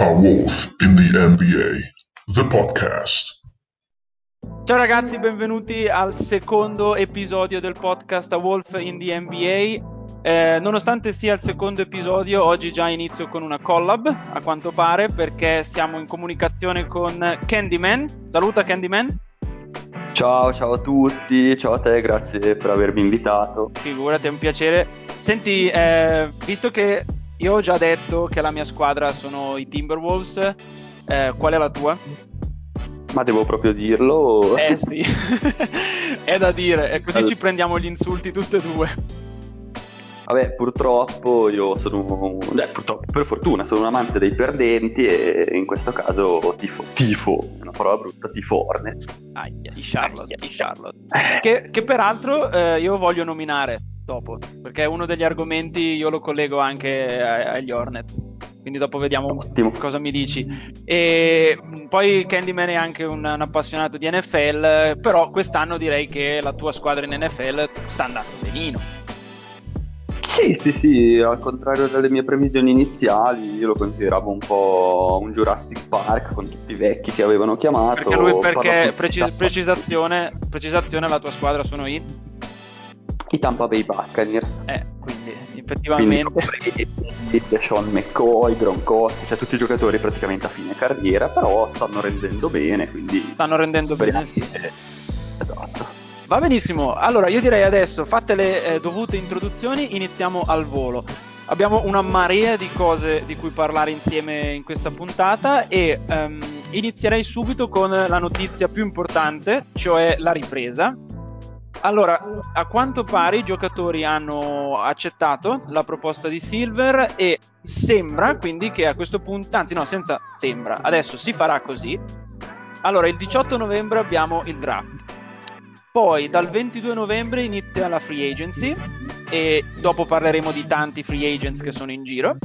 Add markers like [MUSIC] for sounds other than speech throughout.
A Wolf in the NBA, the podcast. Ciao ragazzi, benvenuti al secondo episodio del podcast A Wolf in the NBA. Eh, nonostante sia il secondo episodio, oggi già inizio con una collab, a quanto pare, perché siamo in comunicazione con Candyman. Saluta Candyman. Ciao, ciao a tutti, ciao a te, grazie per avermi invitato. Figurati, è un piacere. Senti, eh, visto che io ho già detto che la mia squadra sono i Timberwolves. Eh, qual è la tua? Ma devo proprio dirlo? Eh sì, [LAUGHS] è da dire, e così allora... ci prendiamo gli insulti tutte e due. Vabbè, purtroppo io sono, eh, purtroppo, per fortuna sono un amante dei perdenti e in questo caso tifo, tifo, una parola brutta, tiforne. Aia, i Charlotte, i Charlotte. Che, che peraltro eh, io voglio nominare dopo, perché uno degli argomenti io lo collego anche agli Hornets. Quindi dopo vediamo Ottimo. cosa mi dici. E poi Candyman è anche un, un, appassionato di NFL, però quest'anno direi che la tua squadra in NFL sta andando benino. Sì, sì, sì, al contrario delle mie previsioni iniziali, io lo consideravo un po' un Jurassic Park con tutti i vecchi che avevano chiamato. Perché lui, perché precis- precisazione, precisazione, la tua squadra sono i? I Tampa Bay Buccaneers. Eh, quindi effettivamente... Quindi, Sean McCoy, Gronkowski, cioè tutti i giocatori praticamente a fine carriera, però stanno rendendo bene, quindi... Stanno rendendo bene, sì. Esatto. Va benissimo, allora io direi adesso, fatte le eh, dovute introduzioni, iniziamo al volo. Abbiamo una marea di cose di cui parlare insieme in questa puntata e um, inizierei subito con la notizia più importante, cioè la ripresa. Allora, a quanto pare i giocatori hanno accettato la proposta di Silver e sembra quindi che a questo punto, anzi no, senza sembra, adesso si farà così. Allora, il 18 novembre abbiamo il draft. Poi dal 22 novembre inizia la free agency e dopo parleremo di tanti free agents che sono in giro.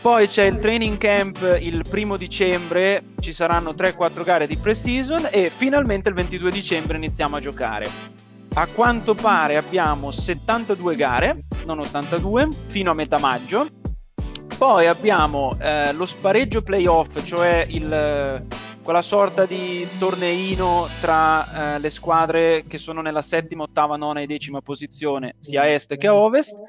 Poi c'è il training camp il primo dicembre, ci saranno 3-4 gare di pre-season e finalmente il 22 dicembre iniziamo a giocare. A quanto pare abbiamo 72 gare, non 82, fino a metà maggio. Poi abbiamo eh, lo spareggio playoff, cioè il, quella sorta di torneino tra eh, le squadre che sono nella settima, ottava, nona e decima posizione, sia a est che a ovest.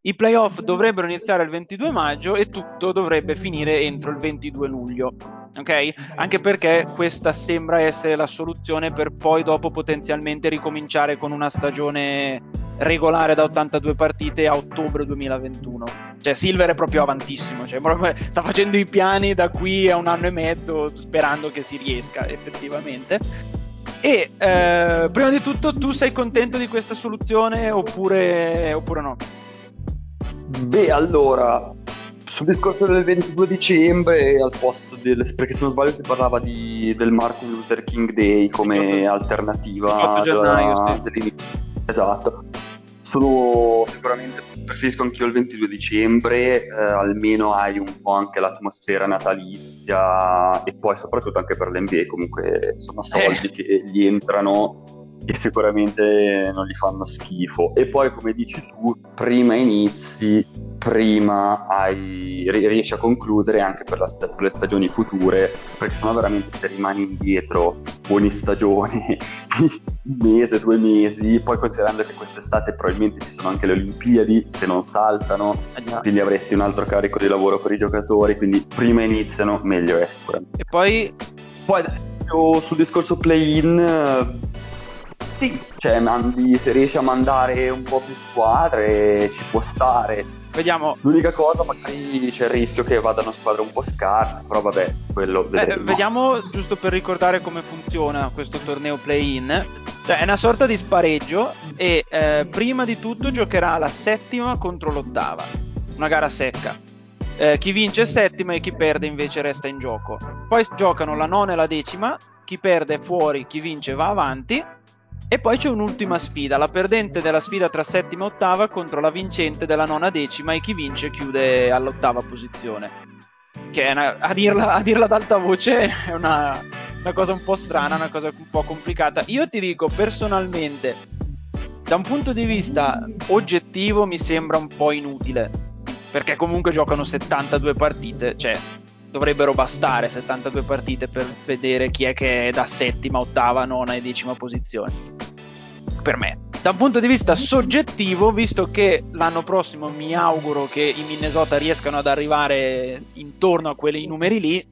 I playoff dovrebbero iniziare il 22 maggio e tutto dovrebbe finire entro il 22 luglio ok? Anche perché questa sembra essere la soluzione per poi dopo potenzialmente ricominciare con una stagione regolare da 82 partite a ottobre 2021. Cioè Silver è proprio avantissimo, cioè, sta facendo i piani da qui a un anno e mezzo sperando che si riesca effettivamente. E eh, prima di tutto tu sei contento di questa soluzione oppure, oppure no? Beh, allora, sul discorso del 22 dicembre al posto del perché se non sbaglio si parlava di, del Martin Luther King Day come alternativa gennaio, della, sì. esatto sono sicuramente preferisco anch'io il 22 dicembre eh, almeno hai un po' anche l'atmosfera natalizia e poi soprattutto anche per l'NBA comunque sono soldi eh. che gli entrano e sicuramente non gli fanno schifo. E poi, come dici tu, prima inizi, prima hai, riesci a concludere anche per, la, per, le stagioni future, perché sennò veramente se rimani indietro ogni stagione, un [LAUGHS] mese, due mesi, poi considerando che quest'estate probabilmente ci sono anche le Olimpiadi, se non saltano, quindi avresti un altro carico di lavoro per i giocatori, quindi prima iniziano, meglio è sicuramente. E poi... Poi sul discorso play-in sì, cioè mandi, se riesci a mandare un po' più squadre ci può stare. Vediamo. L'unica cosa, magari c'è il rischio che vadano squadre un po' scarse, però vabbè, quello eh, vediamo giusto per ricordare come funziona questo torneo play-in. Cioè, è una sorta di spareggio e eh, prima di tutto giocherà la settima contro l'ottava. Una gara secca. Eh, chi vince è settima e chi perde invece resta in gioco. Poi giocano la nona e la decima, chi perde è fuori, chi vince va avanti e poi c'è un'ultima sfida, la perdente della sfida tra settima e ottava contro la vincente della nona decima e chi vince chiude all'ottava posizione. Che una, a, dirla, a, dirla, ad alta voce è una, una cosa un po' strana, una cosa un po' complicata. Io ti dico personalmente, da un punto di vista oggettivo mi sembra un po' inutile, perché comunque giocano 72 partite, cioè dovrebbero bastare 72 partite per vedere chi è che è da settima, ottava, nona e decima posizione. Per me. Da un punto di vista soggettivo, visto che l'anno prossimo mi auguro che i Minnesota riescano ad arrivare intorno a quei numeri lì,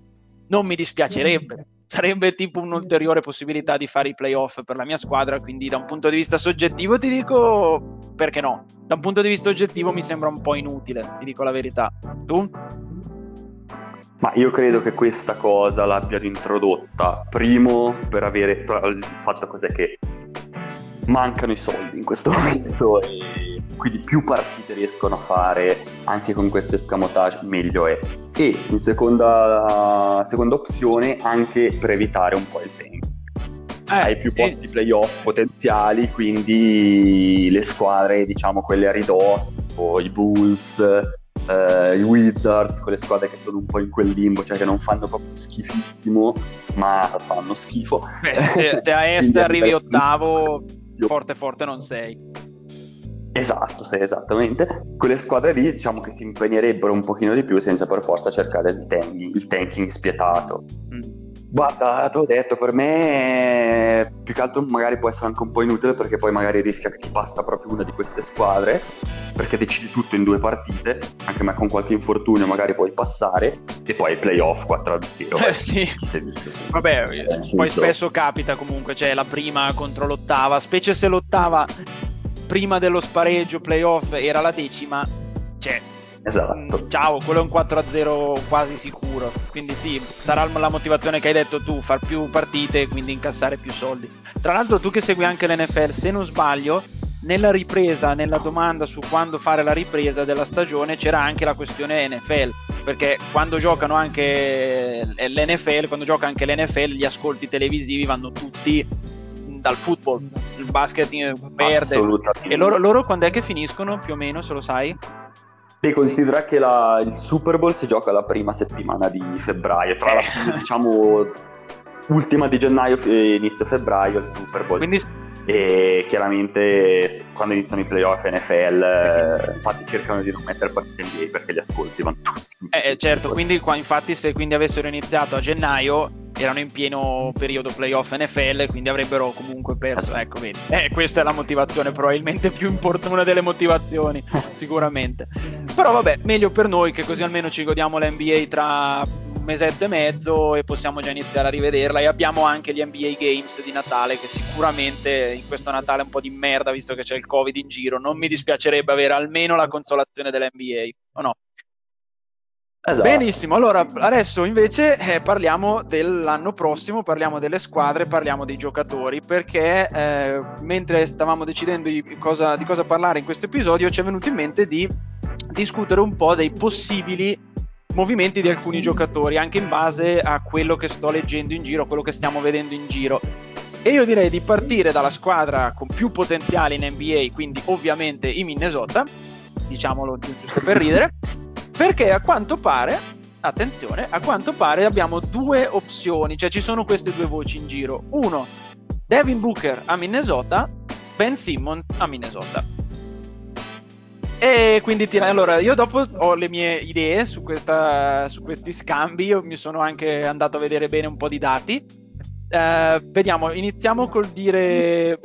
non mi dispiacerebbe. Sarebbe tipo un'ulteriore possibilità di fare i playoff per la mia squadra, quindi da un punto di vista soggettivo ti dico perché no. Da un punto di vista oggettivo mi sembra un po' inutile, ti dico la verità. Tu? Ma io credo che questa cosa l'abbiano introdotta primo per avere il fatto cos'è che mancano i soldi in questo [LAUGHS] momento e quindi più partite riescono a fare anche con questo escamotage meglio è e in seconda, seconda opzione anche per evitare un po' il tempo eh, hai più posti eh. playoff potenziali quindi le squadre diciamo quelle a ridosso i Bulls eh, i Wizards, quelle squadre che sono un po' in quel limbo, cioè che non fanno proprio schifissimo, ma fanno schifo. Beh, se, se a [LAUGHS] est arrivi ottavo, forte forte non sei. Esatto, sì, esattamente. Quelle squadre lì diciamo che si impegnerebbero un pochino di più senza per forza cercare il tanking, il tanking spietato. Guarda, te l'ho detto, per me più che altro magari può essere anche un po' inutile perché poi magari rischia che ti passa proprio una di queste squadre perché decidi tutto in due partite, anche ma con qualche infortunio magari puoi passare e poi playoff 4 a 0. Eh, sì. Visto, sì. Vabbè, eh, poi spesso capita comunque, cioè la prima contro l'ottava, specie se l'ottava prima dello spareggio playoff era la decima, cioè Esatto. Mm, ciao, quello è un 4-0 quasi sicuro. Quindi sì, sarà la motivazione che hai detto tu, far più partite e quindi incassare più soldi. Tra l'altro tu che segui anche l'NFL, se non sbaglio, nella ripresa, nella domanda su quando fare la ripresa della stagione c'era anche la questione NFL, perché quando giocano anche l'NFL, quando gioca anche l'NFL, gli ascolti televisivi vanno tutti dal football, il basket perde. E loro, loro quando è che finiscono più o meno, se lo sai? E considera che la, il Super Bowl si gioca la prima settimana di febbraio, tra la fine, diciamo ultima di gennaio e inizio febbraio il Super Bowl. Quindi... E chiaramente quando iniziano i playoff NFL, eh, infatti cercano di non mettere partite NBA perché li ascolti vanno tutti. Eh, eh certo, quindi qua infatti se quindi avessero iniziato a gennaio erano in pieno periodo playoff NFL, quindi avrebbero comunque perso. Ecco, vedi. Eh, questa è la motivazione, probabilmente più importante, una delle motivazioni, [LAUGHS] sicuramente. Però vabbè, meglio per noi che così almeno ci godiamo la NBA tra un mesetto e mezzo e possiamo già iniziare a rivederla. E abbiamo anche gli NBA Games di Natale, che sicuramente in questo Natale è un po' di merda, visto che c'è il Covid in giro. Non mi dispiacerebbe avere almeno la consolazione dell'NBA, o no? Esatto. Benissimo, allora adesso invece eh, parliamo dell'anno prossimo, parliamo delle squadre, parliamo dei giocatori, perché eh, mentre stavamo decidendo di cosa, di cosa parlare in questo episodio ci è venuto in mente di discutere un po' dei possibili movimenti di alcuni giocatori, anche in base a quello che sto leggendo in giro, quello che stiamo vedendo in giro. E io direi di partire dalla squadra con più potenziale in NBA, quindi ovviamente i Minnesota, diciamolo giusto per ridere perché a quanto pare, attenzione, a quanto pare abbiamo due opzioni, cioè ci sono queste due voci in giro. Uno, Devin Booker a Minnesota, Ben Simmons a Minnesota. E quindi tira, allora io dopo ho le mie idee su, questa, su questi scambi, io mi sono anche andato a vedere bene un po' di dati. Uh, vediamo, iniziamo col dire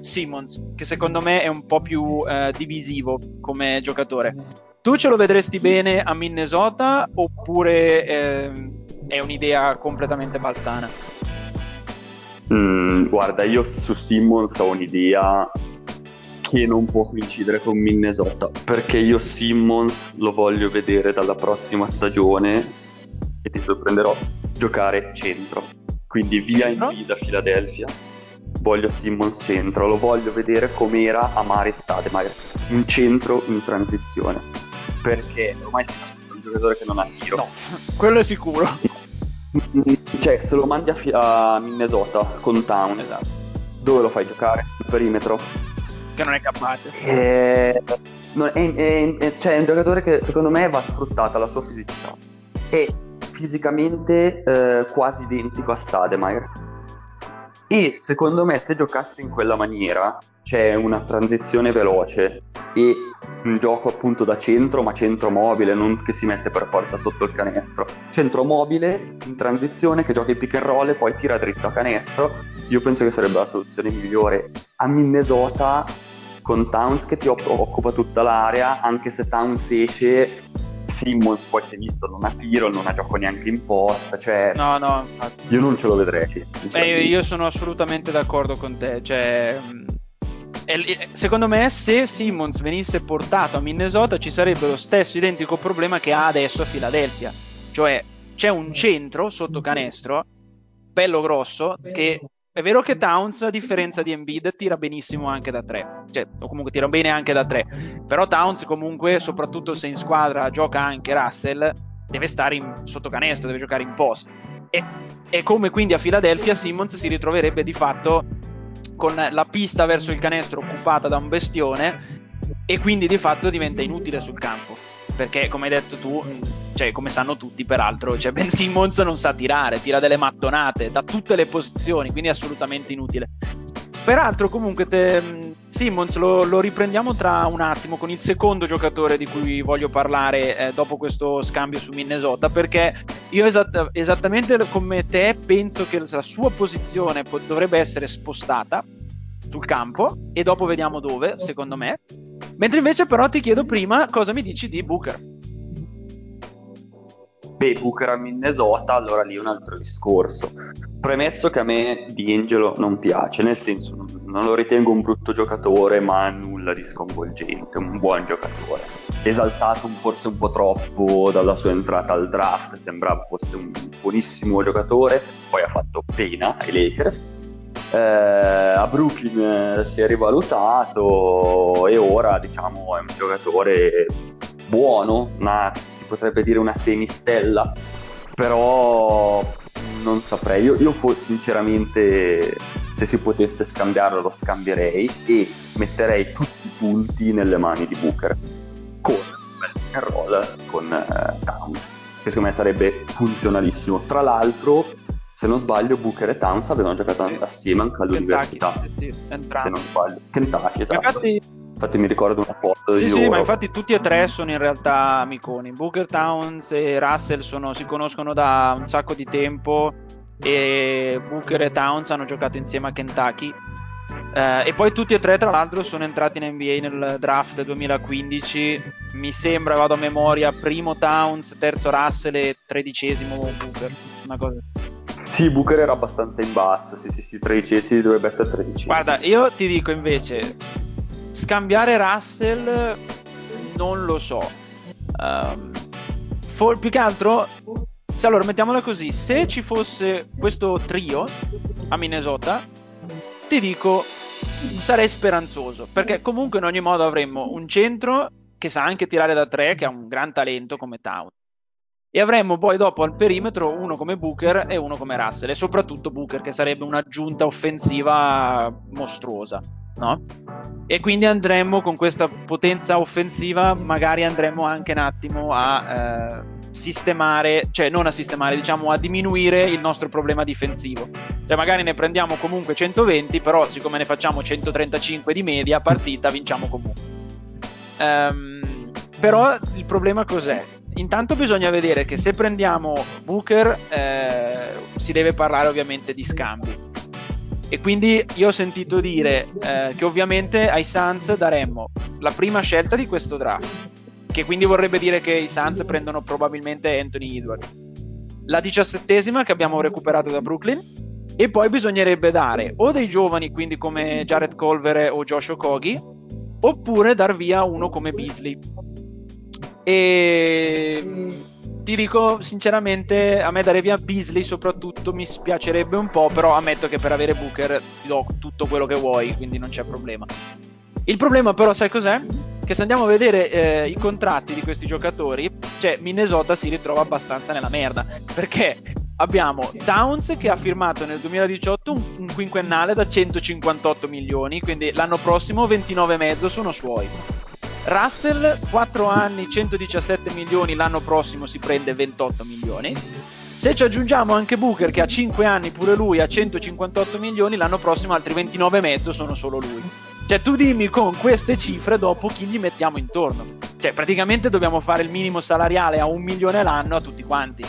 Simmons, che secondo me è un po' più uh, divisivo come giocatore. Tu ce lo vedresti bene a Minnesota oppure eh, è un'idea completamente balzana? Mm, guarda, io su Simmons ho un'idea che non può coincidere con Minnesota perché io Simmons lo voglio vedere dalla prossima stagione e ti sorprenderò giocare centro quindi via in V da Philadelphia voglio Simmons centro lo voglio vedere com'era a Mare Stade un centro in transizione perché ormai si è un giocatore che non ha tiro. No, quello è sicuro. [LAUGHS] Cioè, se lo mandi a, a Minnesota con Towns, esatto. dove lo fai giocare? Il perimetro? Che non è capace. Eh, è, è, è, cioè, è un giocatore che secondo me va sfruttata la sua fisicità. È fisicamente eh, quasi identico a Stademeyer. E secondo me se giocasse in quella maniera c'è una transizione veloce e un gioco appunto da centro, ma centro mobile, non che si mette per forza sotto il canestro. Centro mobile in transizione che gioca i pick and roll e poi tira dritto a canestro. Io penso che sarebbe la soluzione migliore. A Minnesota con Towns che ti occupa tutta l'area, anche se Towns esce Simmons poi si è visto non ha tiro, non ha gioco neanche in posta, cioè no, no, io non ce lo vedrei. Beh, io sono assolutamente d'accordo con te, cioè secondo me se Simmons venisse portato a Minnesota ci sarebbe lo stesso identico problema che ha adesso a Philadelphia, cioè c'è un centro sotto canestro bello grosso che è vero che Towns, a differenza di Embiid, tira benissimo anche da tre, cioè, o comunque tira bene anche da tre, però Towns comunque, soprattutto se in squadra gioca anche Russell, deve stare in, sotto canestro, deve giocare in post. E, e come quindi a Philadelphia Simmons si ritroverebbe di fatto con la pista verso il canestro occupata da un bestione e quindi di fatto diventa inutile sul campo. Perché come hai detto tu, cioè come sanno tutti peraltro, cioè [LAUGHS] Ben Simmons non sa tirare, tira delle mattonate da tutte le posizioni, quindi è assolutamente inutile. Peraltro comunque te, Simmons lo, lo, riprendiamo tra un attimo con il secondo giocatore di cui voglio parlare eh, dopo questo scambio su Minnesota perché io esatt- esattamente come te penso che la sua posizione po- dovrebbe essere spostata sul campo e dopo vediamo dove secondo me Mentre invece però ti chiedo prima cosa mi dici di Booker. Beh, Booker a Minnesota, allora lì è un altro discorso. Premesso che a me D'Angelo non piace, nel senso non lo ritengo un brutto giocatore, ma nulla di sconvolgente, un buon giocatore. Esaltato forse un po' troppo dalla sua entrata al draft, sembrava fosse un buonissimo giocatore, poi ha fatto pena ai Lakers eh, a Brooklyn eh, si è rivalutato e ora diciamo è un giocatore buono, si potrebbe dire una semistella, però non saprei, io, io sinceramente se si potesse scambiarlo lo scambierei e metterei tutti i punti nelle mani di Booker con un roll con eh, Towns che secondo me sarebbe funzionalissimo. Tra l'altro se non sbaglio Booker e Towns avevano giocato assieme anche all'università sì, sì, se non sbaglio. Kentucky esatto. Infatti, infatti mi ricordo una foto sì, sì, loro ma infatti tutti e tre sono in realtà amiconi Booker, Towns e Russell sono, si conoscono da un sacco di tempo e Booker e Towns hanno giocato insieme a Kentucky eh, e poi tutti e tre, tra l'altro, sono entrati in NBA nel draft 2015. Mi sembra, vado a memoria, primo Towns, terzo Russell e tredicesimo Booker. Una cosa. Sì, Booker era abbastanza in basso, sì, sì, sì, tredicesimi dovrebbe essere tredicesimo. Guarda, io ti dico invece, scambiare Russell non lo so. Um, for, più che altro, se, allora mettiamola così, se ci fosse questo trio a Minnesota, ti dico sarei speranzoso, perché comunque in ogni modo avremmo un centro che sa anche tirare da tre, che ha un gran talento come Town e avremmo poi dopo al perimetro uno come Booker e uno come Russell e soprattutto Booker che sarebbe un'aggiunta offensiva mostruosa no? e quindi andremmo con questa potenza offensiva magari andremmo anche un attimo a eh, sistemare cioè non a sistemare diciamo a diminuire il nostro problema difensivo cioè magari ne prendiamo comunque 120 però siccome ne facciamo 135 di media partita vinciamo comunque um, però il problema cos'è? intanto bisogna vedere che se prendiamo Booker eh, si deve parlare ovviamente di scambi. E quindi io ho sentito dire eh, che ovviamente ai Suns daremmo la prima scelta di questo draft, che quindi vorrebbe dire che i Suns prendono probabilmente Anthony Edwards. La diciassettesima che abbiamo recuperato da Brooklyn e poi bisognerebbe dare o dei giovani, quindi come Jared Colver o Josh Okogi, oppure dar via uno come Beasley e ti dico sinceramente, a me dare via Beasley soprattutto mi spiacerebbe un po', però ammetto che per avere Booker ti do tutto quello che vuoi, quindi non c'è problema. Il problema però sai cos'è? Che se andiamo a vedere eh, i contratti di questi giocatori, cioè Minnesota si ritrova abbastanza nella merda, perché abbiamo Downs che ha firmato nel 2018 un, un quinquennale da 158 milioni, quindi l'anno prossimo 29,5 sono suoi. Russell 4 anni 117 milioni l'anno prossimo si prende 28 milioni se ci aggiungiamo anche Booker che ha 5 anni pure lui a 158 milioni l'anno prossimo altri 29,5 sono solo lui Cioè, tu dimmi con queste cifre dopo chi gli mettiamo intorno. Cioè, praticamente dobbiamo fare il minimo salariale a un milione l'anno a tutti quanti.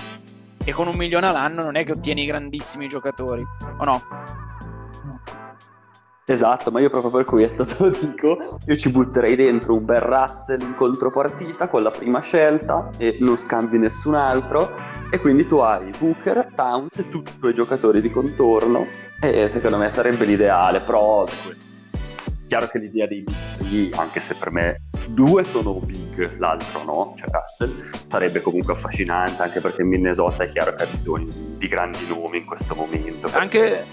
E con un milione all'anno non è che ottieni grandissimi giocatori, o no? Esatto, ma io proprio per questo te lo dico, io ci butterei dentro un bel Russell in contropartita con la prima scelta e non scambi nessun altro. E quindi tu hai Booker, Towns e tutti i tuoi giocatori di contorno. E secondo me sarebbe l'ideale, però chiaro che l'idea dei big anche se per me due sono big, l'altro no, cioè Russell, sarebbe comunque affascinante anche perché Minnesota è chiaro che ha bisogno di grandi nomi in questo momento. Anche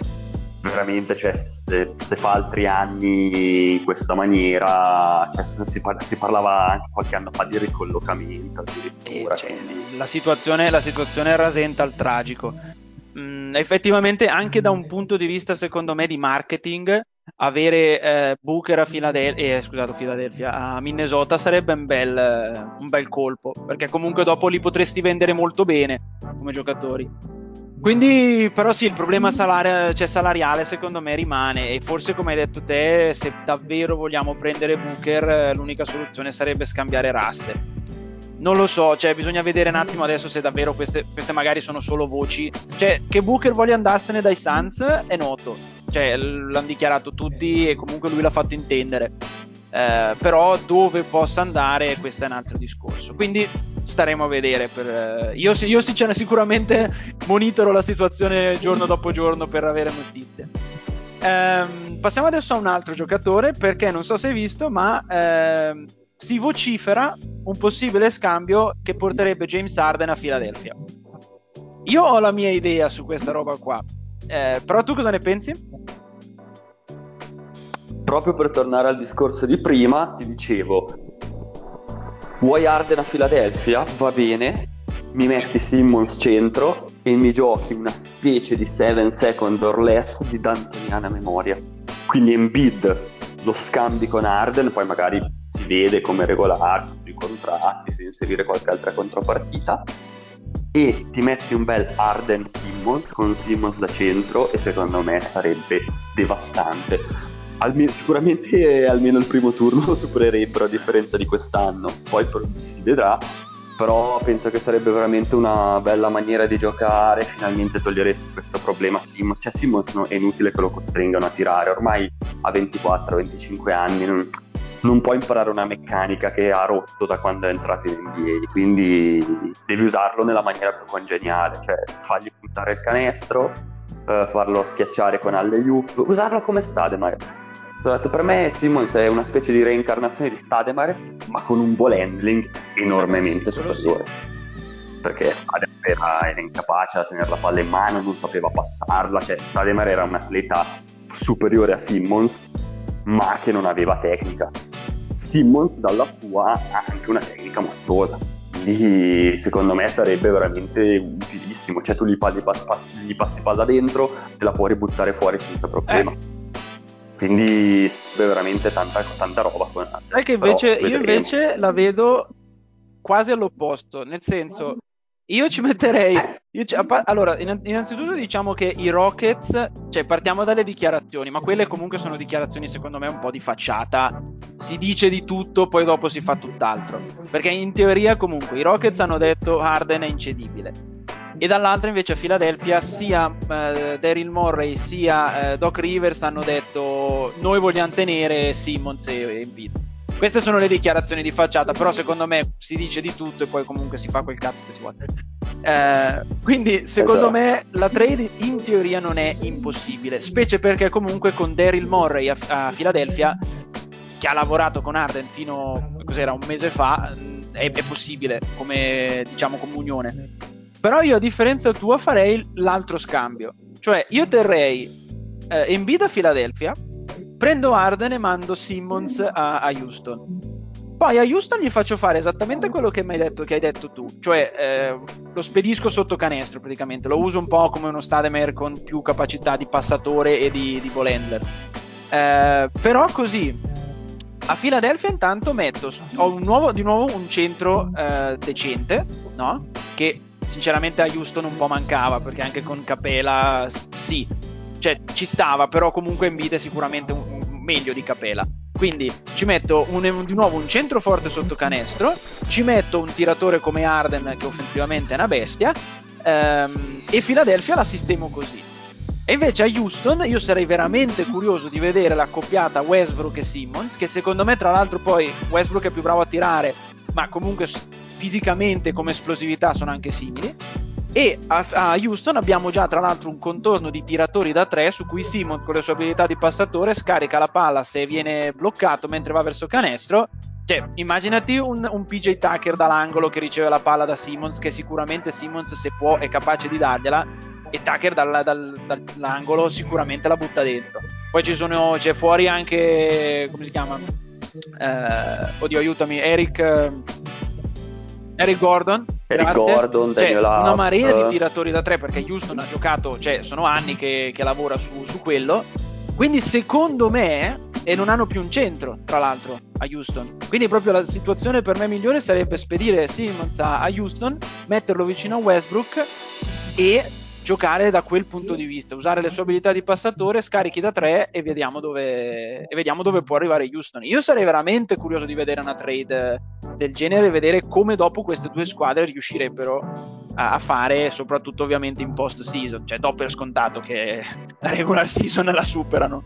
veramente cioè, se, se, fa altri anni in questa maniera cioè, si, par- si, parlava anche qualche anno fa di ricollocamento addirittura eh, cioè, la, situazione, la situazione rasenta al tragico. Mm, effettivamente anche da un punto di vista secondo me di marketing avere eh, Booker a Philadelphia, eh, scusate, Philadelphia a Minnesota sarebbe un bel, un bel colpo perché comunque dopo li potresti vendere molto bene come giocatori quindi, però sì, il problema salari- cioè salariale secondo me rimane e forse come hai detto te, se davvero vogliamo prendere Booker, l'unica soluzione sarebbe scambiare rasse. Non lo so, cioè bisogna vedere un attimo adesso se davvero queste, queste magari sono solo voci. Cioè, che Booker voglia andarsene dai Suns è noto, cioè l'hanno dichiarato tutti e comunque lui l'ha fatto intendere. Eh, però dove possa andare, questo è un altro discorso. Quindi staremo a vedere. Per, eh, io, io sicuramente monitoro la situazione giorno dopo giorno per avere notizie. Ehm, passiamo adesso a un altro giocatore perché non so se hai visto, ma ehm, si vocifera un possibile scambio che porterebbe James Harden a Philadelphia. Io ho la mia idea su questa roba qua, eh, però tu cosa ne pensi? Proprio per tornare al discorso di prima, ti dicevo, Vuoi Arden a Philadelphia? Va bene, mi metti Simmons centro e mi giochi una specie di 7 second or less di D'Antoniana memoria. Quindi Embiid lo scambi con Arden, poi magari si vede come regolarsi sui contratti, se inserire qualche altra contropartita e ti metti un bel Arden Simmons con Simmons da centro e secondo me sarebbe devastante almeno, sicuramente [LAUGHS] almeno il primo turno lo [LAUGHS] supererebbero a differenza di quest'anno, poi si vedrà, però penso che sarebbe veramente una bella maniera di giocare, finalmente toglieresti questo problema a Simmons, cioè Simmons no, è inutile che lo costringano a tirare, ormai ha 24-25 anni, non, non può imparare una meccanica che ha rotto da quando è entrato in NBA, quindi devi usarlo nella maniera più congeniale, cioè fargli puntare il canestro, eh, farlo schiacciare con alle hoop, usarlo come Stademeyer per me Simmons è una specie di reincarnazione di Stademar, ma con un ball handling enormemente superiore. Perché Stademar era, era incapace a tenere la palla in mano, non sapeva passarla, cioè Stademar era un atleta superiore a Simmons, ma che non aveva tecnica. Simmons dalla sua ha anche una tecnica mostruosa quindi secondo me sarebbe veramente utilissimo cioè tu gli, palli, pass, gli passi palla dentro te la puoi ributtare fuori senza problema eh quindi sarebbe veramente tanta, tanta roba. Sai che invece, io invece la vedo quasi all'opposto, nel senso, io ci metterei. Io ci, allora, innanzitutto diciamo che i Rockets, cioè partiamo dalle dichiarazioni, ma quelle comunque sono dichiarazioni secondo me un po' di facciata. Si dice di tutto, poi dopo si fa tutt'altro. Perché in teoria comunque i Rockets hanno detto Harden è incedibile e dall'altra invece a Philadelphia sia eh, Daryl Morray sia eh, Doc Rivers hanno detto noi vogliamo tenere Simmons e Embiid. Queste sono le dichiarazioni di facciata però secondo me si dice di tutto e poi comunque si fa quel cazzo che si vuole. Eh, quindi secondo esatto. me la trade in teoria non è impossibile specie perché comunque con Daryl Morray a, a Philadelphia che ha lavorato con Arden fino cos'era un mese fa è, è possibile come diciamo come unione però io a differenza tua farei l'altro scambio. Cioè io terrei eh, Embiid a Philadelphia, prendo Arden e mando Simmons a, a, Houston. Poi a Houston gli faccio fare esattamente quello che, hai detto, che hai detto tu, cioè eh, lo spedisco sotto canestro praticamente, lo uso un po' come uno Stademer con più capacità di passatore e di, di ball Eh, però così a Philadelphia intanto metto ho un nuovo, di nuovo un centro eh, decente no? che sinceramente a Houston un po' mancava perché anche con Capela sì, cioè ci stava, però comunque Embiid è sicuramente un, meglio di Capela. Quindi ci metto un, di nuovo un centro forte sotto canestro, ci metto un tiratore come Arden che offensivamente è una bestia ehm, e Philadelphia la sistemo così. E invece a Houston io sarei veramente curioso di vedere l'accoppiata Westbrook e Simmons, che secondo me tra l'altro poi Westbrook è più bravo a tirare, ma comunque fisicamente come esplosività sono anche simili. E a, a, Houston abbiamo già tra l'altro un contorno di tiratori da tre su cui Simon con le sue abilità di passatore scarica la palla se viene bloccato mentre va verso canestro. Cioè, immaginati un, un PJ Tucker dall'angolo che riceve la palla da Simmons, che sicuramente Simmons se può è capace di dargliela, e Tucker dal, dal, dall'angolo sicuramente la butta dentro. Poi ci sono, c'è fuori anche, come si chiama? Eh, oddio, aiutami, Eric... Eric Gordon, Eric Gordon, cioè, una marea di tiratori da tre perché Houston ha giocato, cioè sono anni che, che lavora su, su, quello. Quindi secondo me, e non hanno più un centro, tra l'altro, a Houston. Quindi proprio la situazione per me migliore sarebbe spedire Simmons a Houston, metterlo vicino a Westbrook e giocare da quel punto di vista, usare le sue abilità di passatore, scarichi da tre e vediamo dove, e vediamo dove può arrivare Houston. Io sarei veramente curioso di vedere una trade del genere, vedere come dopo queste due squadre riuscirebbero a, a fare, soprattutto ovviamente in post season, cioè do per scontato che la regular season la superano.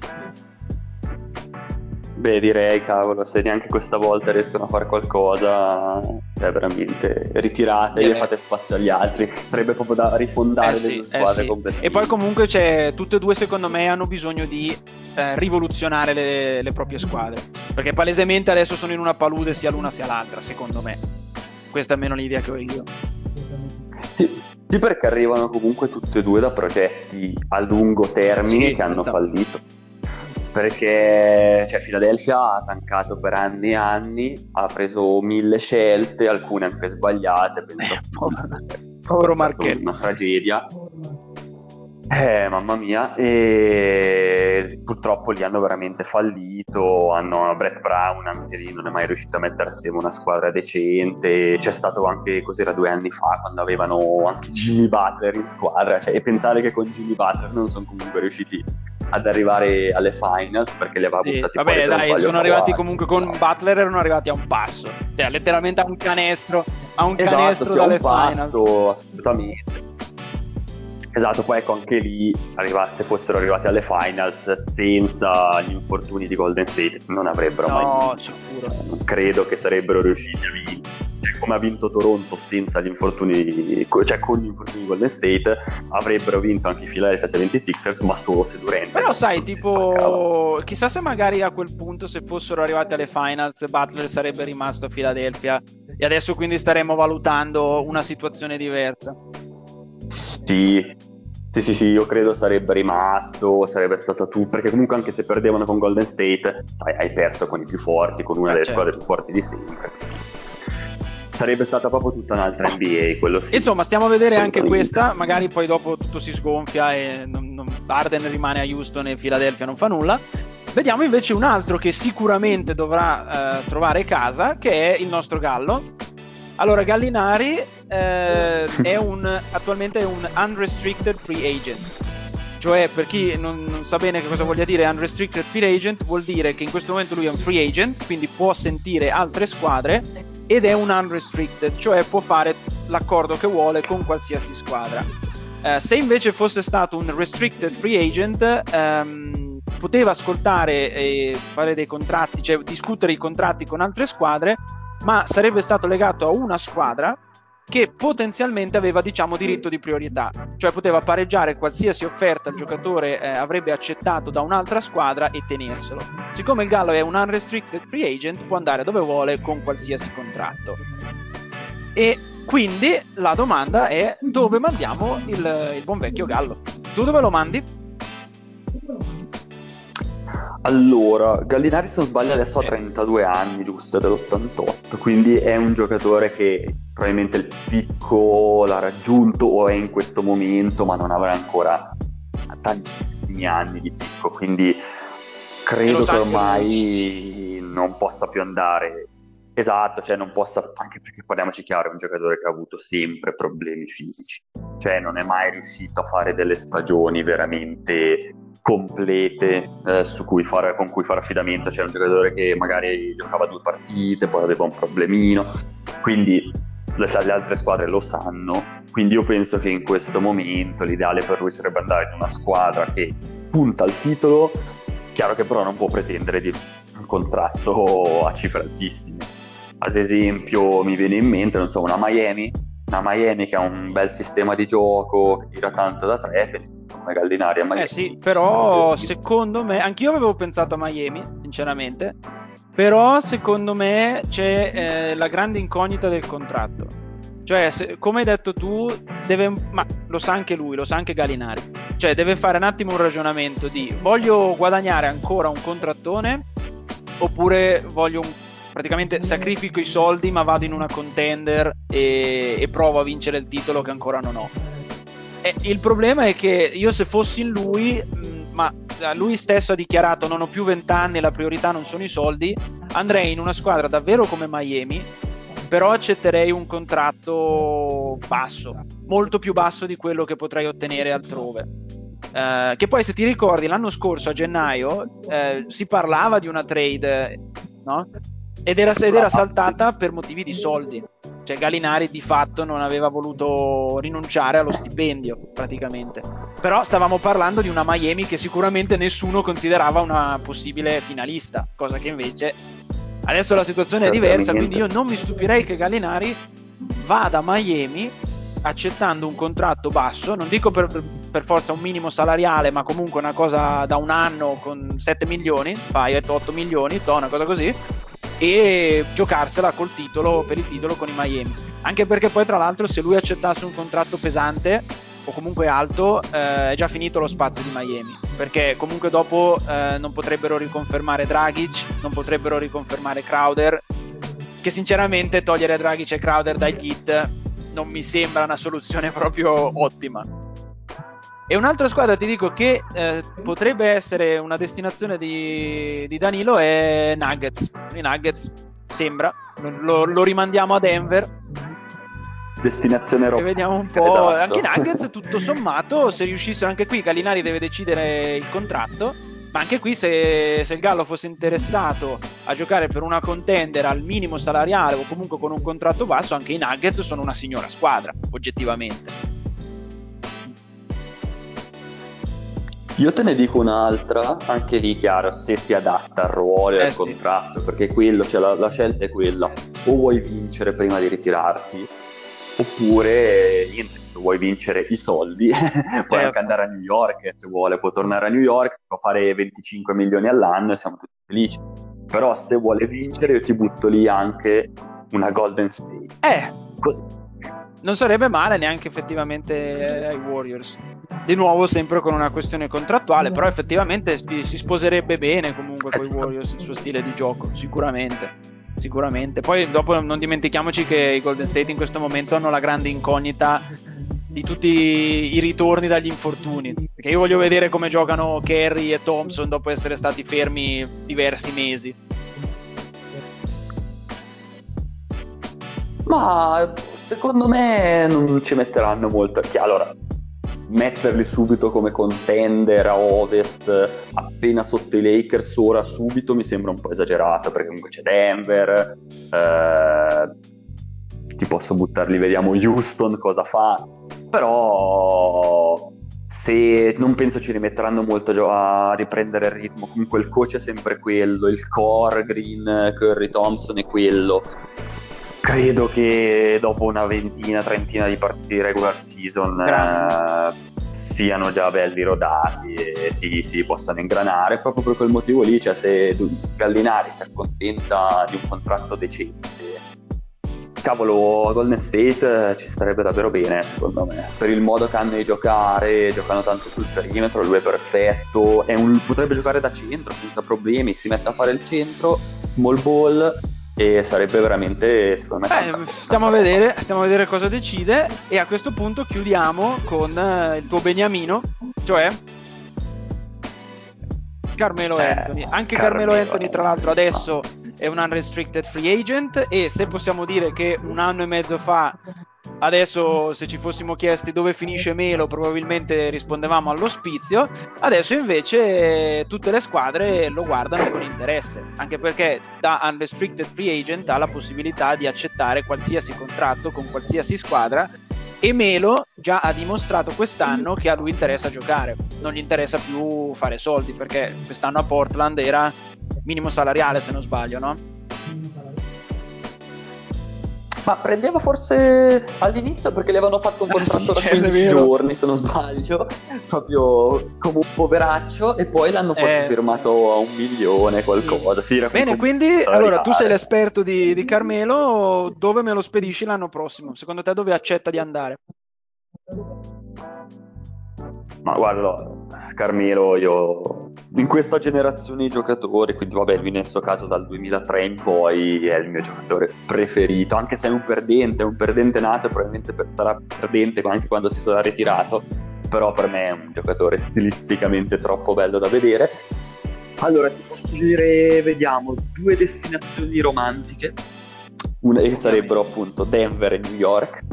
Beh, direi, cavolo, se neanche questa volta riescono a fare qualcosa, cioè veramente ritiratevi e fate spazio agli altri. Sarebbe proprio da rifondare eh le due squadre eh sì. E poi comunque c'è, tutte e due secondo me hanno bisogno di eh, rivoluzionare le, le, proprie squadre. Perché palesemente adesso sono in una palude sia l'una sia l'altra, secondo me. Questa è almeno l'idea che ho io. Sì. Sì, perché arrivano comunque tutte e due da progetti a lungo termine sì, che hanno esatto. fallito perché cioè, Philadelphia ha tancato per anni e anni, ha preso mille scelte, alcune anche sbagliate, penso eh, povero Marchetto. Una tragedia. Eh, mamma mia, e purtroppo li hanno veramente fallito. Hanno Brett Brown, anche lì non è mai riuscito a mettere assieme una squadra decente. C'è stato anche, cos'era, due anni fa, quando avevano anche Jimmy Butler in squadra. Cioè, e pensare che con Jimmy Butler non sono comunque riusciti ad arrivare alle finals perché li aveva sì, buttati vabbè, fuori. Vabbè, dai, sono arrivati comunque con no. Butler, erano arrivati a un passo, cioè letteralmente a un canestro, a un esatto, canestro sì, dalle un passo, finals. assolutamente. Esatto, poi ecco anche lì, se fossero arrivati alle finals senza gli infortuni di Golden State non avrebbero no, mai vinto. sicuro. Non credo che sarebbero riusciti a vincere come ha vinto Toronto senza gli infortuni, cioè con gli infortuni di Golden State, avrebbero vinto anche i Philadelphia 76ers, ma solo se Durant. Però sai, tipo, chissà se magari a quel punto, se fossero arrivati alle finals, Butler sarebbe rimasto a Philadelphia e adesso quindi staremmo valutando una situazione diversa. Sì, sì, sì, sì, io credo sarebbe rimasto, sarebbe stato tu, perché comunque anche se perdevano con Golden State, sai, hai perso con i più forti, con una eh, delle certo. squadre più forti di sempre sarebbe stata proprio tutta un'altra NBA. Quello sì. Insomma, stiamo a vedere anche questa. Magari poi dopo tutto si sgonfia e non, non, Arden rimane a Houston e Philadelphia non fa nulla. Vediamo invece un altro che sicuramente dovrà eh, trovare casa, che è il nostro Gallo. Allora, Gallinari eh, è un, [LAUGHS] attualmente è un unrestricted free agent. Cioè, per chi non, non, sa bene che cosa voglia dire unrestricted free agent, vuol dire che in questo momento lui è un free agent, quindi può sentire altre squadre ed è un unrestricted, cioè può fare l'accordo che vuole con qualsiasi squadra. Uh, se invece fosse stato un restricted free agent, um, poteva ascoltare e fare dei contratti, cioè discutere i contratti con altre squadre, ma sarebbe stato legato a una squadra che potenzialmente aveva diciamo diritto di priorità, cioè poteva pareggiare qualsiasi offerta il giocatore eh, avrebbe accettato da un'altra squadra e tenerselo. Siccome il Gallo è un unrestricted free agent può andare dove vuole con qualsiasi contratto. E quindi la domanda è dove mandiamo il, il buon vecchio Gallo? Tu dove lo mandi? Allora, Gallinari se non sbaglio adesso ha 32 anni, giusto, dell'88, quindi è un giocatore che probabilmente il picco l'ha raggiunto o è in questo momento, ma non avrà ancora tantissimi anni di picco, quindi credo che ormai non possa più andare. Esatto, cioè non possa, anche perché parliamoci chiaro, è un giocatore che ha avuto sempre problemi fisici, cioè non è mai riuscito a fare delle stagioni veramente complete eh, cui fare, con cui fare affidamento. C'era un giocatore che magari giocava due partite, poi aveva un problemino, quindi le, le altre squadre lo sanno. Quindi io penso che in questo momento l'ideale per lui sarebbe andare in una squadra che punta al titolo, chiaro che però non può pretendere di un contratto a cifre altissime. Ad esempio mi viene in mente, non so, una Miami una Miami che ha un bel sistema di gioco, che tira tanto da tre, come Gallinari a Miami. Eh sì, però secondo me, anch'io avevo pensato a Miami, sinceramente, però secondo me c'è eh, la grande incognita del contratto. Cioè, se, come hai detto tu, deve, ma lo sa anche lui, lo sa anche Gallinari. Cioè, deve fare un attimo un ragionamento di voglio guadagnare ancora un contrattone oppure voglio un praticamente sacrifico i soldi ma vado in una contender e, e provo a vincere il titolo che ancora non ho. E il problema è che io se fossi in lui, mm, ma lui stesso ha dichiarato non ho più 20 anni, la priorità non sono i soldi, andrei in una squadra davvero come Miami, però accetterei un contratto basso, molto più basso di quello che potrei ottenere altrove. Uh, che poi se ti ricordi l'anno scorso a gennaio uh, si parlava di una trade no? Ed era, ed era saltata per motivi di soldi. Cioè Galinari di fatto non aveva voluto rinunciare allo stipendio praticamente. Però stavamo parlando di una Miami che sicuramente nessuno considerava una possibile finalista, cosa che invece adesso la situazione è diversa, quindi io non mi stupirei che Galinari vada a Miami accettando un contratto basso, non dico per, per, forza un minimo salariale, ma comunque una cosa da un anno con 7 milioni, fai 8 milioni, to, una cosa così, e giocarsela col titolo per il titolo con i Miami. Anche perché poi, tra l'altro, se lui accettasse un contratto pesante o comunque alto, eh, è già finito lo spazio di Miami. Perché comunque dopo eh, non potrebbero riconfermare Dragic, non potrebbero riconfermare Crowder. Che sinceramente togliere Dragic e Crowder dai hit non mi sembra una soluzione [LAUGHS] proprio ottima. E un'altra squadra, ti dico, che eh, potrebbe essere una destinazione di, di, Danilo è Nuggets. I Nuggets sembra, lo, lo rimandiamo a Denver. Destinazione rossa. E vediamo un po'. Esatto. Anche i Nuggets, tutto sommato, se riuscissero anche qui, Gallinari deve decidere il contratto. Ma anche qui, se, se il Gallo fosse interessato a giocare per una contender al minimo salariale o comunque con un contratto basso, anche i Nuggets sono una signora squadra, oggettivamente. Io te ne dico un'altra, anche lì chiaro, se si adatta al ruolo e eh al sì. contratto, perché quello, cioè la, la, scelta è quella, o vuoi vincere prima di ritirarti, oppure niente, vuoi vincere i soldi, [LAUGHS] puoi certo. anche andare a New York se vuole, può tornare a New York, si può fare 25 milioni all'anno e siamo tutti felici. Però se vuole vincere io ti butto lì anche una Golden State. Eh, così. Non sarebbe male neanche effettivamente ai Warriors di nuovo sempre con una questione contrattuale, però effettivamente si sposerebbe bene comunque con i Warriors il suo stile di gioco, sicuramente. Sicuramente. Poi dopo non dimentichiamoci che i Golden State in questo momento hanno la grande incognita di tutti i ritorni dagli infortuni. Perché io voglio vedere come giocano Kerry e Thompson dopo essere stati fermi diversi mesi. Ma secondo me non ci metteranno molto. Allora, metterli subito come contender a ovest appena sotto i Lakers ora subito mi sembra un po' esagerato perché comunque c'è Denver eh, ti posso buttarli vediamo Houston cosa fa però se non penso ci rimetteranno molto a riprendere il ritmo comunque il coach è sempre quello il core Green Curry Thompson è quello credo che dopo una ventina, trentina di partite regular season eh, siano già belli rodati e si, si, possano ingranare. Proprio per quel motivo lì, cioè se Gallinari si accontenta di un contratto decente cavolo Golden State ci starebbe davvero bene secondo me. Per il modo che hanno di giocare giocano tanto sul perimetro lui è perfetto è un, potrebbe giocare da centro senza problemi si mette a fare il centro small ball e sarebbe veramente secondo me Beh, stiamo, a vedere, stiamo a vedere cosa decide e a questo punto chiudiamo con eh, il tuo beniamino cioè? Carmelo eh, Anthony. Anche Carmelo, Carmelo. Anthony tra l'altro adesso è un unrestricted free agent e se possiamo dire che un anno e mezzo fa Adesso se ci fossimo chiesti dove finisce Melo probabilmente rispondevamo all'ospizio, adesso invece tutte le squadre lo guardano con interesse, anche perché da unrestricted free agent ha la possibilità di accettare qualsiasi contratto con qualsiasi squadra e Melo già ha dimostrato quest'anno che a lui interessa giocare, non gli interessa più fare soldi perché quest'anno a Portland era minimo salariale se non sbaglio, no? Ma prendeva forse all'inizio perché le avevano fatto un contratto Ah, sì, da certo, è 15 vero. giorni, se non sbaglio, proprio come un poveraccio, e poi l'hanno forse Eh. firmato a un milione qualcosa. Sì, era Bene, quindi allora tu sei l'esperto di, di Carmelo, dove me lo spedisci l'anno prossimo? Secondo te dove accetta di andare? Ma guarda, Carmelo, io in questa generazione di giocatori, quindi vabbè, lui nel suo caso dal 2003 in poi è il mio giocatore preferito, anche se è un perdente, è un perdente nato e probabilmente sarà perdente anche quando si sarà ritirato, però per me è un giocatore stilisticamente troppo bello da vedere. Allora, ti posso dire, vediamo, due destinazioni romantiche, una, che sarebbero appunto Denver e New York.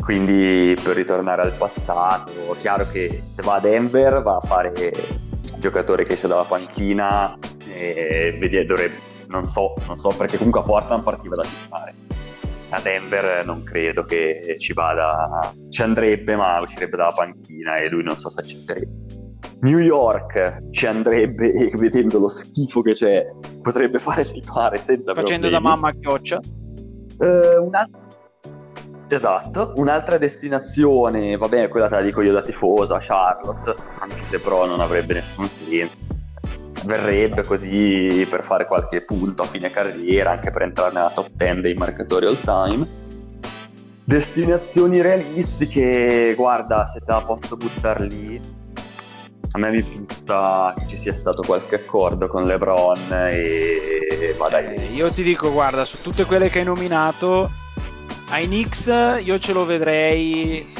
Quindi per ritornare al passato, chiaro che se va a Denver va a fare giocatore che esce dalla panchina e vedi, dovrebbe, non so, non so perché comunque a Portland partiva da titolare. A Denver non credo che ci vada, ci andrebbe ma uscirebbe dalla panchina e lui non so se accetterebbe. New York ci andrebbe e [LAUGHS] vedendo lo schifo che c'è potrebbe fare il titolare senza Facendo da problemi. mamma a chioccia. Eh, un'altra- Esatto, un'altra destinazione, vabbè, quella te la dico io da tifosa, Charlotte, anche se però non avrebbe nessun senso. Verrebbe così per fare qualche punto a fine carriera, anche per entrare nella top 10 dei marcatori all time. Destinazioni realistiche, guarda, se te la posso buttare lì, a me mi punta che ci sia stato qualche accordo con LeBron e vada Eh, io ti dico, guarda, su tutte quelle che hai nominato, ai Knicks io ce lo vedrei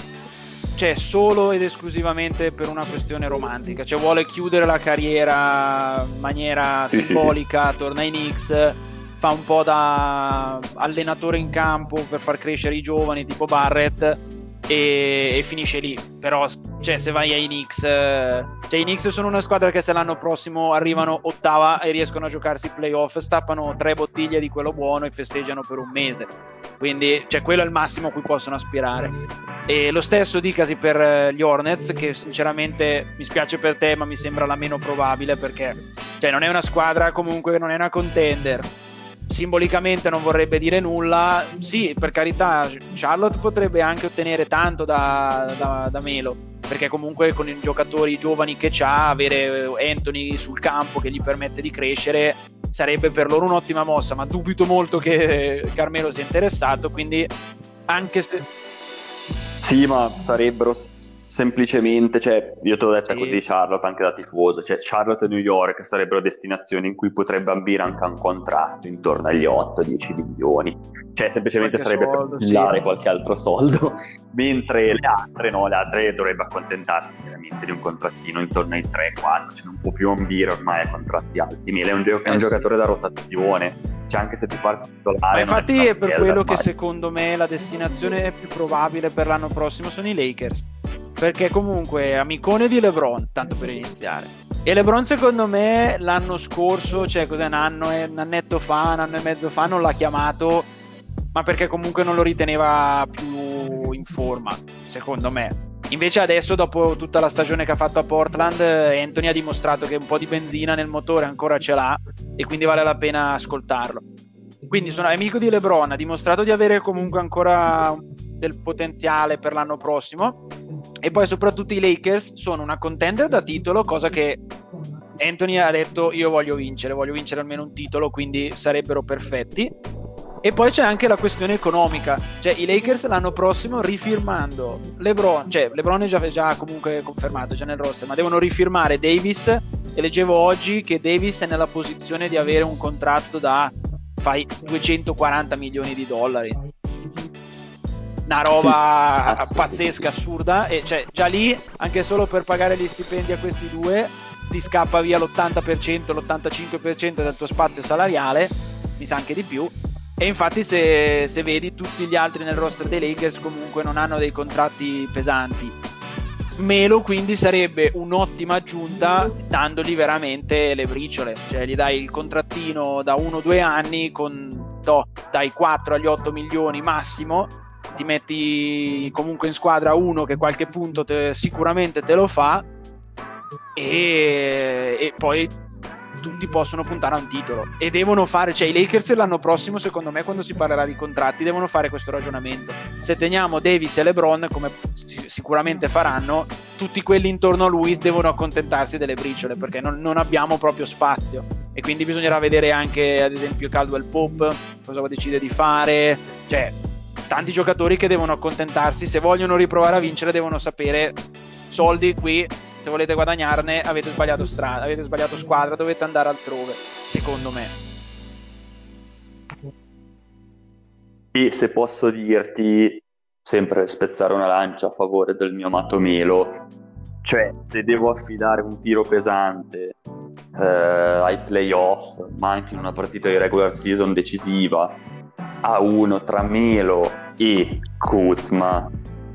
cioè solo ed esclusivamente per una questione romantica, cioè vuole chiudere la carriera in maniera Sì, sì, simbolica, torna ai Knicks, fa un po' da allenatore in campo per far crescere i giovani tipo Barrett e, e finisce lì. Però cioè, se vai ai Knicks, eh, cioè, i Knicks sono una squadra che se l'anno prossimo arrivano ottava e riescono a giocarsi i playoff, stappano tre bottiglie di quello buono e festeggiano per un mese. Quindi cioè, quello è il massimo a cui possono aspirare. E lo stesso dicasi per eh, gli Hornets, che sinceramente mi spiace per te, ma mi sembra la meno probabile perché cioè, non è una squadra comunque, non è una contender. Simbolicamente non vorrebbe dire nulla. Sì, per carità, Charlotte potrebbe anche ottenere tanto da, da, da Melo. Perché comunque con i giocatori giovani che c'ha, avere Anthony sul campo che gli permette di crescere sarebbe per loro un'ottima mossa. Ma dubito molto che Carmelo sia interessato. Quindi, anche se Sì, ma sarebbero semplicemente, cioè, io te l'ho detta Sì. così Charlotte anche da tifoso, cioè Charlotte e New York sarebbero destinazioni in cui potrebbe ambire anche a un contratto intorno agli 8-10 milioni, cioè semplicemente Qualche sarebbe soldo, per spillare sì. qualche altro soldo, [LAUGHS] mentre le altre no, le altre dovrebbe accontentarsi veramente di un contrattino intorno ai 3-4, cioè non può più ambire ormai a contratti alti, Mele è un, gio- è un giocatore da rotazione, cioè anche se ti parte titolare... Ma infatti è per quello che secondo me la destinazione più probabile per l'anno prossimo sono i Lakers. Perché comunque amicone di LeBron, tanto per iniziare. E LeBron secondo me l'anno scorso, cioè cos'è un anno un annetto fa, un anno e mezzo fa, non l'ha chiamato, ma perché comunque non lo riteneva più in forma, secondo me. Invece adesso, dopo tutta la stagione che ha fatto a Portland, Anthony ha dimostrato che un po' di benzina nel motore ancora ce l'ha e quindi vale la pena ascoltarlo. Quindi sono amico di LeBron, ha dimostrato di avere comunque ancora del potenziale per l'anno prossimo. E poi soprattutto i Lakers sono una contender da titolo, cosa che Anthony ha detto io voglio vincere, voglio vincere almeno un titolo, quindi sarebbero perfetti. E poi c'è anche la questione economica, cioè i Lakers l'anno prossimo rifirmando LeBron, cioè LeBron è già, già comunque confermato, già nel roster, ma devono rifirmare Davis e leggevo oggi che Davis è nella posizione di avere un contratto da fai 240 milioni di dollari. Una roba Sì, pazzesca, assurda, e cioè già lì, anche solo per pagare gli stipendi a questi due, ti scappa via l'80%, l'85% del tuo spazio salariale, mi sa anche di più. E infatti se, se, vedi tutti gli altri nel roster dei Lakers comunque non hanno dei contratti pesanti. Melo quindi sarebbe un'ottima aggiunta dandogli veramente le briciole, cioè gli dai il contrattino da 1-2 anni con do, dai 4 agli 8 milioni massimo, ti metti comunque in squadra uno che qualche punto te, sicuramente te lo fa e, e poi tutti possono puntare a un titolo. E devono fare, cioè i Lakers l'anno prossimo secondo me quando si parlerà di contratti devono fare questo ragionamento. Se teniamo Davis e LeBron come sicuramente faranno, tutti quelli intorno a lui devono accontentarsi delle briciole perché non, non abbiamo proprio spazio. E quindi bisognerà vedere anche ad esempio Caldwell Pope cosa decide di fare, cioè tanti giocatori che devono accontentarsi, se vogliono riprovare a vincere devono sapere soldi qui se volete guadagnarne avete sbagliato strada, avete sbagliato squadra, dovete andare altrove, secondo me. E se posso dirti, sempre spezzare una lancia a favore del mio amato Melo, cioè se devo affidare un tiro pesante eh, ai playoff, ma anche in una partita di regular season decisiva, a uno tra Melo e Kuzma,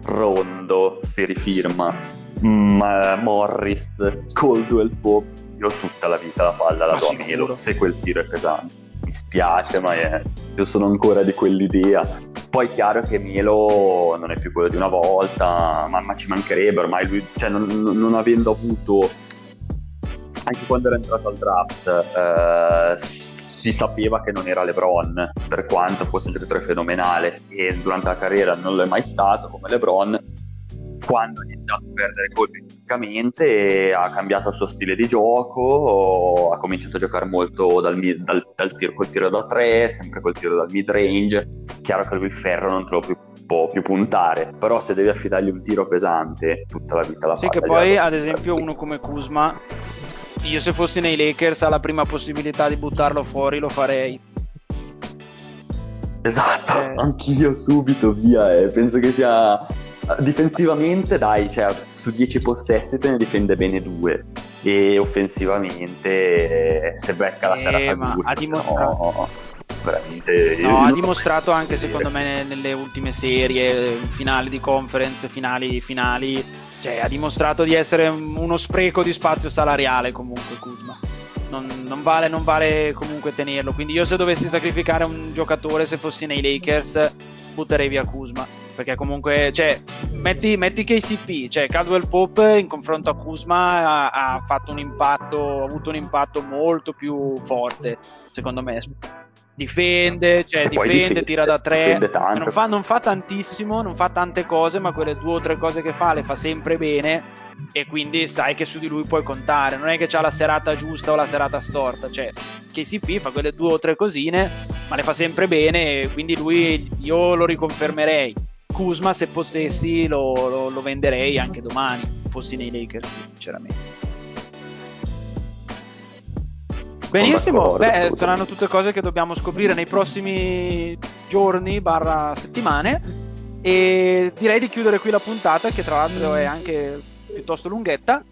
Rondo si rifirma. Ma Morris, Coldwell Pope, io tutta la vita la palla la do a Melo se quel tiro è pesante. Mi spiace, ma è, io sono ancora di quell'idea. Poi è chiaro che Melo non è più quello di una volta, ma, ma ci mancherebbe ormai. Lui, cioè non, non, avendo avuto, anche quando era entrato al draft, eh, si sapeva che non era LeBron, per quanto fosse un giocatore fenomenale e durante la carriera non lo è mai stato come LeBron, quando ha iniziato a perdere colpi fisicamente ha cambiato il suo stile di gioco, ha cominciato a giocare molto dal, dal, dal tiro, col tiro da tre, sempre col tiro dal mid range. Chiaro che lui il ferro non te lo più, può più puntare, però se devi affidargli un tiro pesante tutta la vita la fa. Sì, che poi ad esempio uno come Kuzma, io se fossi nei Lakers alla prima possibilità di buttarlo fuori lo farei. Esatto, eh. anch'io subito via, eh. penso che sia difensivamente dai, cioè, su 10 possessi te ne difende bene due e offensivamente se becca la eh, serata giusta, ha dimostrato... no, veramente no, ha dimostrato anche secondo me nelle ultime serie, finali di conference, finali finali, cioè ha dimostrato di essere uno spreco di spazio salariale comunque Kuzma. Non, non, vale, non vale comunque tenerlo. Quindi io se dovessi sacrificare un giocatore, se fossi nei Lakers, butterei via Kuzma perché comunque, cioè, metti, metti KCP, cioè Caldwell Pope in confronto a Kuzma ha, ha, fatto un impatto, ha avuto un impatto molto più forte, secondo me. Difende, cioè difende, difende, tira da tre, non fa, non fa tantissimo, non fa tante cose, ma quelle due o tre cose che fa le fa sempre bene. E quindi sai che su di lui puoi contare. Non è che ha la serata giusta o la serata storta, cioè KCP fa quelle due o tre cosine, ma le fa sempre bene. E quindi lui io lo riconfermerei. Kuzma se potessi lo, lo, lo, venderei anche domani fossi nei Lakers sinceramente benissimo. beh saranno tutte cose che dobbiamo scoprire nei prossimi giorni barra settimane. E direi di chiudere qui la puntata che tra l'altro è anche piuttosto lunghetta.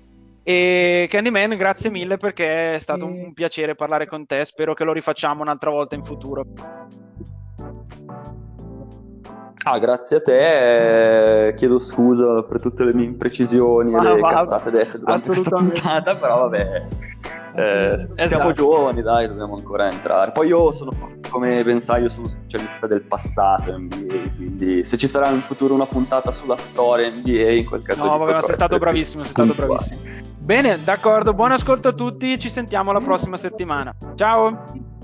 E Candyman grazie mille perché è stato un piacere parlare con te. Spero che lo rifacciamo un'altra volta in futuro. Ah, grazie a te, eh, chiedo scusa per tutte le mie imprecisioni e le cazzate dette durante questa puntata, però vabbè, eh, esatto. siamo giovani, dai, dobbiamo ancora entrare. Poi io sono, come ben sai, io sono specialista del passato NBA, quindi se ci sarà in futuro una puntata sulla storia NBA, in quel caso... No, vabbè, ma sei stato bravissimo, sei stato bravissimo. Bene, d'accordo, buon ascolto a tutti, ci sentiamo la prossima settimana. Ciao!